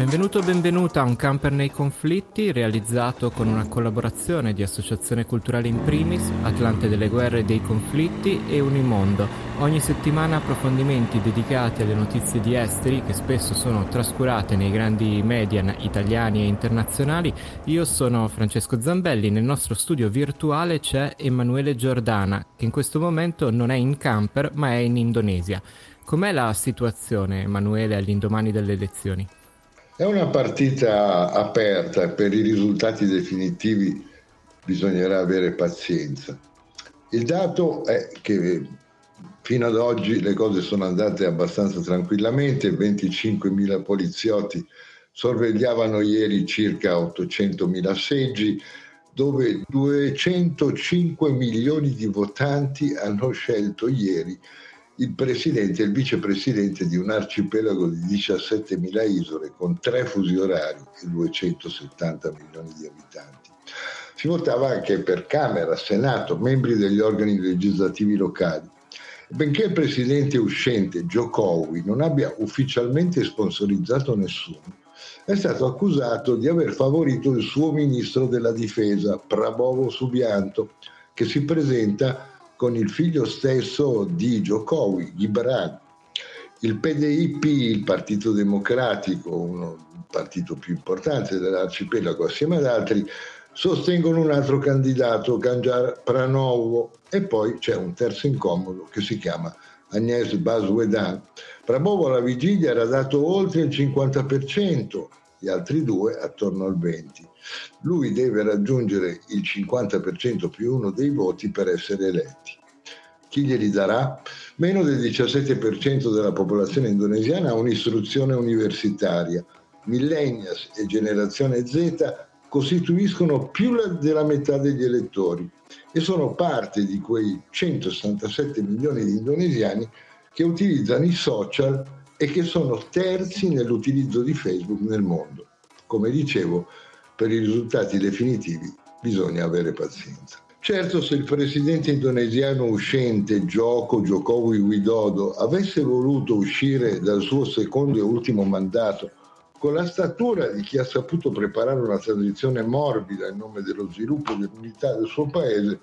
Benvenuto o benvenuta a Un camper nei conflitti, realizzato con una collaborazione di Associazione Culturale in Primis, Atlante delle Guerre e dei Conflitti e Unimondo. Ogni settimana approfondimenti dedicati alle notizie di esteri che spesso sono trascurate nei grandi media italiani e internazionali. Io sono Francesco Zambelli, nel nostro studio virtuale c'è Emanuele Giordana, che in questo momento non è in camper ma è in Indonesia. Com'è la situazione, Emanuele, all'indomani delle elezioni? È una partita aperta per i risultati definitivi bisognerà avere pazienza. Il dato è che fino ad oggi le cose sono andate abbastanza tranquillamente, 25.000 poliziotti sorvegliavano ieri circa 800.000 seggi, dove 205 milioni di votanti hanno scelto ieri il presidente e il vicepresidente di un arcipelago di 17.000 isole con tre fusi orari e 270 milioni di abitanti. Si votava anche per Camera, Senato, membri degli organi legislativi locali. Benché il presidente uscente Jokowi non abbia ufficialmente sponsorizzato nessuno, è stato accusato di aver favorito il suo ministro della difesa, Prabowo Subianto, che si presenta con il figlio stesso di Jokowi, Gibran. Il PDIP, il Partito Democratico, uno, partito più importante dell'arcipelago assieme ad altri, sostengono un altro candidato, Ganjar Pranovo, e poi c'è un terzo incomodo che si chiama Agnès Baswedan. Prabowo alla vigilia era dato oltre il 50%, gli altri due attorno al 20%. Lui deve raggiungere il 50% più uno dei voti per essere eletti. Chi glieli darà? Meno del 17% della popolazione indonesiana ha un'istruzione universitaria. Millennials e generazione Z costituiscono più della metà degli elettori e sono parte di quei 167 milioni di indonesiani che utilizzano i social e che sono terzi nell'utilizzo di Facebook nel mondo. Come dicevo, per i risultati definitivi bisogna avere pazienza. Certo, se il presidente indonesiano uscente Joko Jokowi Widodo avesse voluto uscire dal suo secondo e ultimo mandato con la statura di chi ha saputo preparare una transizione morbida in nome dello sviluppo e dell'unità del suo paese,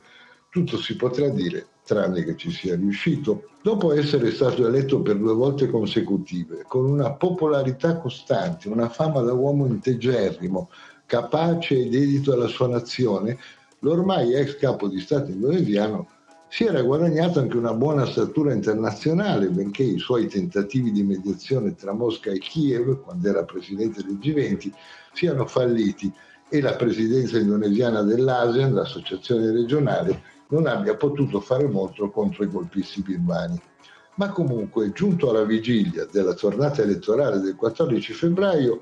tutto si potrà dire, tranne che ci sia riuscito. Dopo essere stato eletto per due volte consecutive, con una popolarità costante, una fama da uomo integerrimo, capace e dedito alla sua nazione, l'ormai ex capo di Stato indonesiano si era guadagnato anche una buona statura internazionale, benché i suoi tentativi di mediazione tra Mosca e Kiev, quando era presidente del G20, siano falliti e la presidenza indonesiana dell'ASEAN, l'associazione regionale, non abbia potuto fare molto contro i golpisti birmani. Ma comunque, giunto alla vigilia della tornata elettorale del 14 febbraio,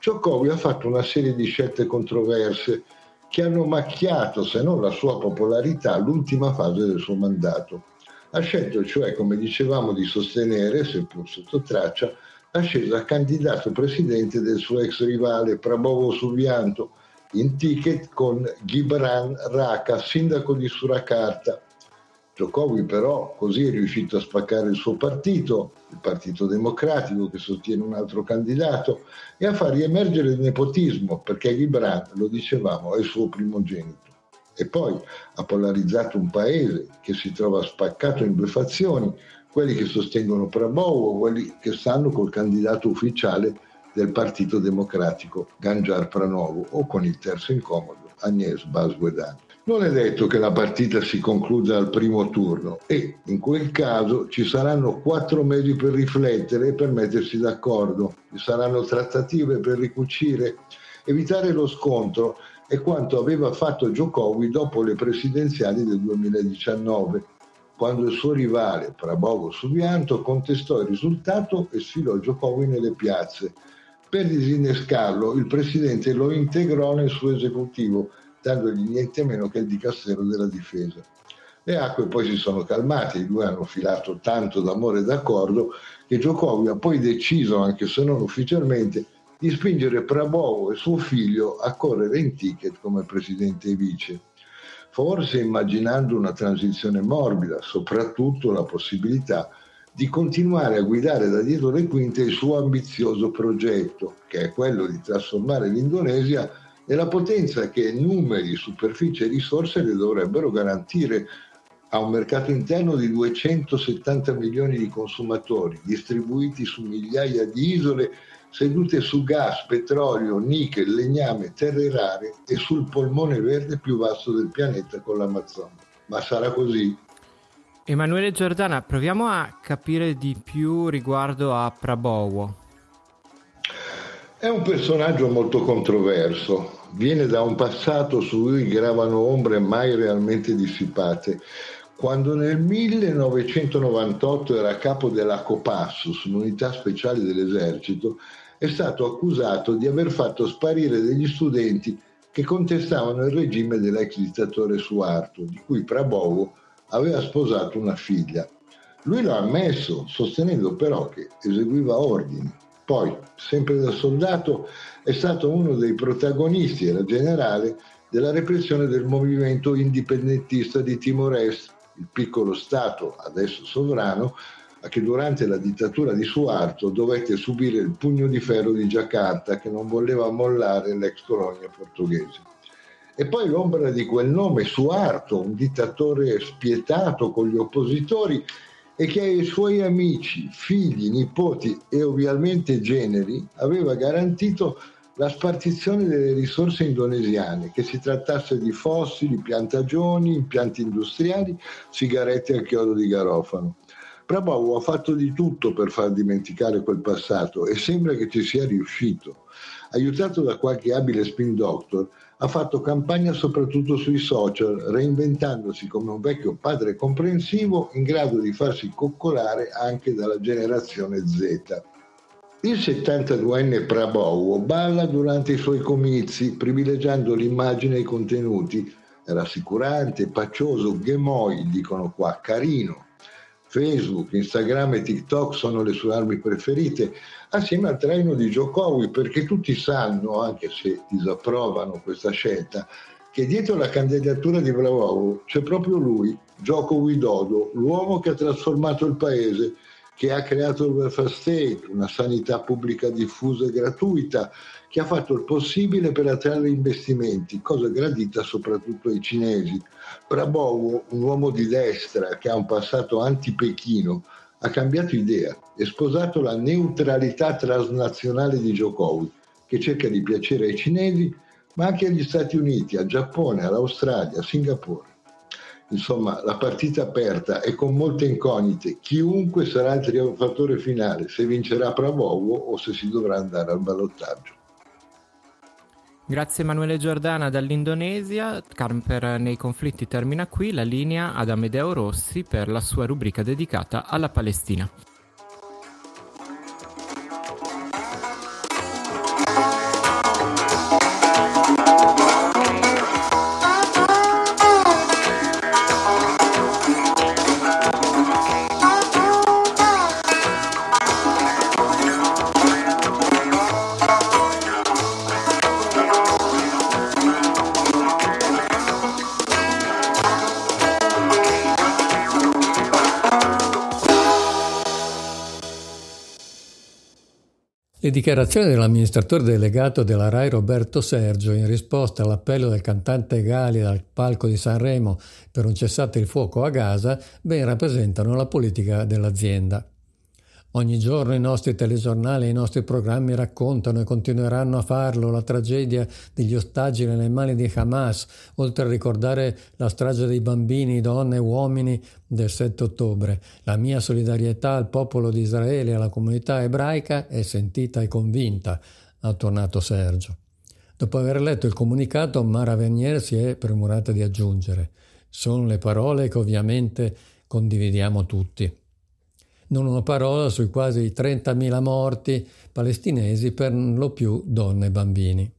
Jokowi ha fatto una serie di scelte controverse che hanno macchiato, se non la sua popolarità, l'ultima fase del suo mandato. Ha scelto, cioè, come dicevamo, di sostenere, seppur sotto traccia, l'ascesa a candidato presidente del suo ex rivale Prabowo Subianto, in ticket con Gibran Raka, sindaco di Surakarta, Jokowi però così è riuscito a spaccare il suo partito, il Partito Democratico che sostiene un altro candidato, e a far riemergere il nepotismo, perché Gibran, lo dicevamo, è il suo primogenito. E poi ha polarizzato un paese che si trova spaccato in due fazioni, quelli che sostengono Prabowo, quelli che stanno col candidato ufficiale del Partito Democratico, Ganjar Pranovo, o con il terzo incomodo, Agnès Baswedan. Non è detto che la partita si concluda al primo turno e in quel caso ci saranno quattro mesi per riflettere e per mettersi d'accordo. Ci saranno trattative per ricucire. Evitare lo scontro è quanto aveva fatto Jokowi dopo le presidenziali del 2019, quando il suo rivale Prabowo Subianto contestò il risultato e sfilò Jokowi nelle piazze. Per disinnescarlo, il presidente lo integrò nel suo esecutivo dandogli niente meno che il dicastero della difesa. Le acque poi si sono calmate, i due hanno filato tanto d'amore e d'accordo che Jokowi ha poi deciso, anche se non ufficialmente, di spingere Prabowo e suo figlio a correre in ticket come presidente e vice, forse immaginando una transizione morbida, soprattutto la possibilità di continuare a guidare da dietro le quinte il suo ambizioso progetto, che è quello di trasformare l'Indonesia nella potenza che numeri, superficie e risorse le dovrebbero garantire a un mercato interno di 270 milioni di consumatori distribuiti su migliaia di isole sedute su gas, petrolio, nickel, legname, terre rare e sul polmone verde più vasto del pianeta con l'Amazzonia. Ma sarà così? Emanuele Giordana, proviamo a capire di più riguardo a Prabowo. È un personaggio molto controverso, viene da un passato su cui gravano ombre mai realmente dissipate. Quando nel 1998 era capo della Copassus, un'unità speciale dell'esercito, è stato accusato di aver fatto sparire degli studenti che contestavano il regime dell'ex dittatore Suarto, di cui Prabowo aveva sposato una figlia. Lui l'ha ammesso, sostenendo però che eseguiva ordini. Poi, sempre da soldato, è stato uno dei protagonisti, era generale, della repressione del movimento indipendentista di Timor-Est, il piccolo Stato, adesso sovrano, che durante la dittatura di Suarto dovette subire il pugno di ferro di Giacarta che non voleva mollare l'ex colonia portoghese. E poi l'ombra di quel nome, Suarto, un dittatore spietato con gli oppositori e che ai suoi amici, figli, nipoti e ovviamente generi aveva garantito la spartizione delle risorse indonesiane, che si trattasse di fossili, piantagioni, impianti industriali, sigarette a chiodo di garofano. Prabowo ha fatto di tutto per far dimenticare quel passato e sembra che ci sia riuscito. Aiutato da qualche abile spin doctor, ha fatto campagna soprattutto sui social, reinventandosi come un vecchio padre comprensivo in grado di farsi coccolare anche dalla generazione Z. Il 72enne Prabowo balla durante i suoi comizi, privilegiando l'immagine e i contenuti. Rassicurante, paccioso, gemoi, dicono qua, carino. Facebook, Instagram e TikTok sono le sue armi preferite, assieme al traino di Jokowi, perché tutti sanno, anche se disapprovano questa scelta, che dietro la candidatura di Bravovo c'è proprio lui, Joko Widodo, l'uomo che ha trasformato il paese, che ha creato il welfare state, una sanità pubblica diffusa e gratuita, che ha fatto il possibile per attrarre investimenti, cosa gradita soprattutto ai cinesi. Prabowo, un uomo di destra che ha un passato anti-Pechino, ha cambiato idea e sposato la neutralità transnazionale di Jokowi, che cerca di piacere ai cinesi, ma anche agli Stati Uniti, al Giappone, all'Australia, a Singapore. Insomma, la partita aperta e con molte incognite. Chiunque sarà il trionfatore finale, se vincerà Prabowo o se si dovrà andare al ballottaggio. Grazie Emanuele Giordana dall'Indonesia. Camper nei conflitti termina qui. La linea ad Amedeo Rossi per la sua rubrica dedicata alla Palestina. Le dichiarazioni dell'amministratore delegato della RAI Roberto Sergio in risposta all'appello del cantante Gali dal palco di Sanremo per un cessate il fuoco a Gaza ben rappresentano la politica dell'azienda. Ogni giorno i nostri telegiornali e i nostri programmi raccontano e continueranno a farlo la tragedia degli ostaggi nelle mani di Hamas, oltre a ricordare la strage dei bambini, donne e uomini del 7 ottobre. La mia solidarietà al popolo di Israele e alla comunità ebraica è sentita e convinta, ha tornato Sergio. Dopo aver letto il comunicato, Mara Vernier si è premurata di aggiungere. Sono le parole che ovviamente condividiamo tutti non una parola sui quasi 30.000 morti palestinesi, per lo più donne e bambini.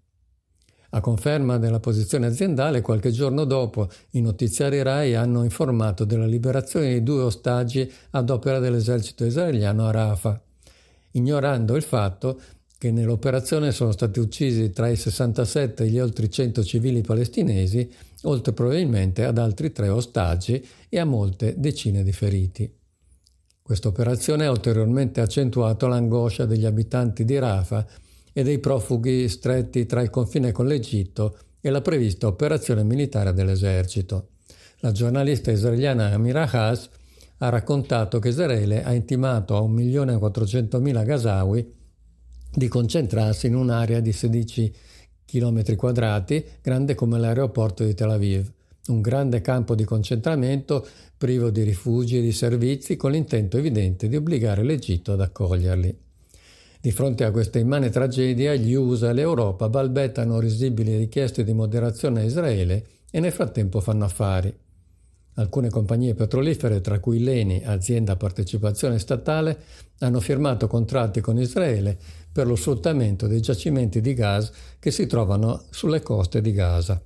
A conferma della posizione aziendale, qualche giorno dopo i notiziari RAI hanno informato della liberazione di due ostaggi ad opera dell'esercito israeliano a Rafah, ignorando il fatto che nell'operazione sono stati uccisi tra i 67 e gli oltre 100 civili palestinesi, oltre probabilmente ad altri tre ostaggi e a molte decine di feriti. Questa operazione ha ulteriormente accentuato l'angoscia degli abitanti di Rafah e dei profughi stretti tra il confine con l'Egitto e la prevista operazione militare dell'esercito. La giornalista israeliana Amira Haas ha raccontato che Israele ha intimato a 1.400.000 Gazawi di concentrarsi in un'area di 16 km quadrati, grande come l'aeroporto di Tel Aviv, un grande campo di concentramento privo di rifugi e di servizi, con l'intento evidente di obbligare l'Egitto ad accoglierli. Di fronte a questa immane tragedia, gli USA e l'Europa balbettano risibili richieste di moderazione a Israele e nel frattempo fanno affari. Alcune compagnie petrolifere, tra cui l'ENI, azienda a partecipazione statale, hanno firmato contratti con Israele per lo sfruttamento dei giacimenti di gas che si trovano sulle coste di Gaza.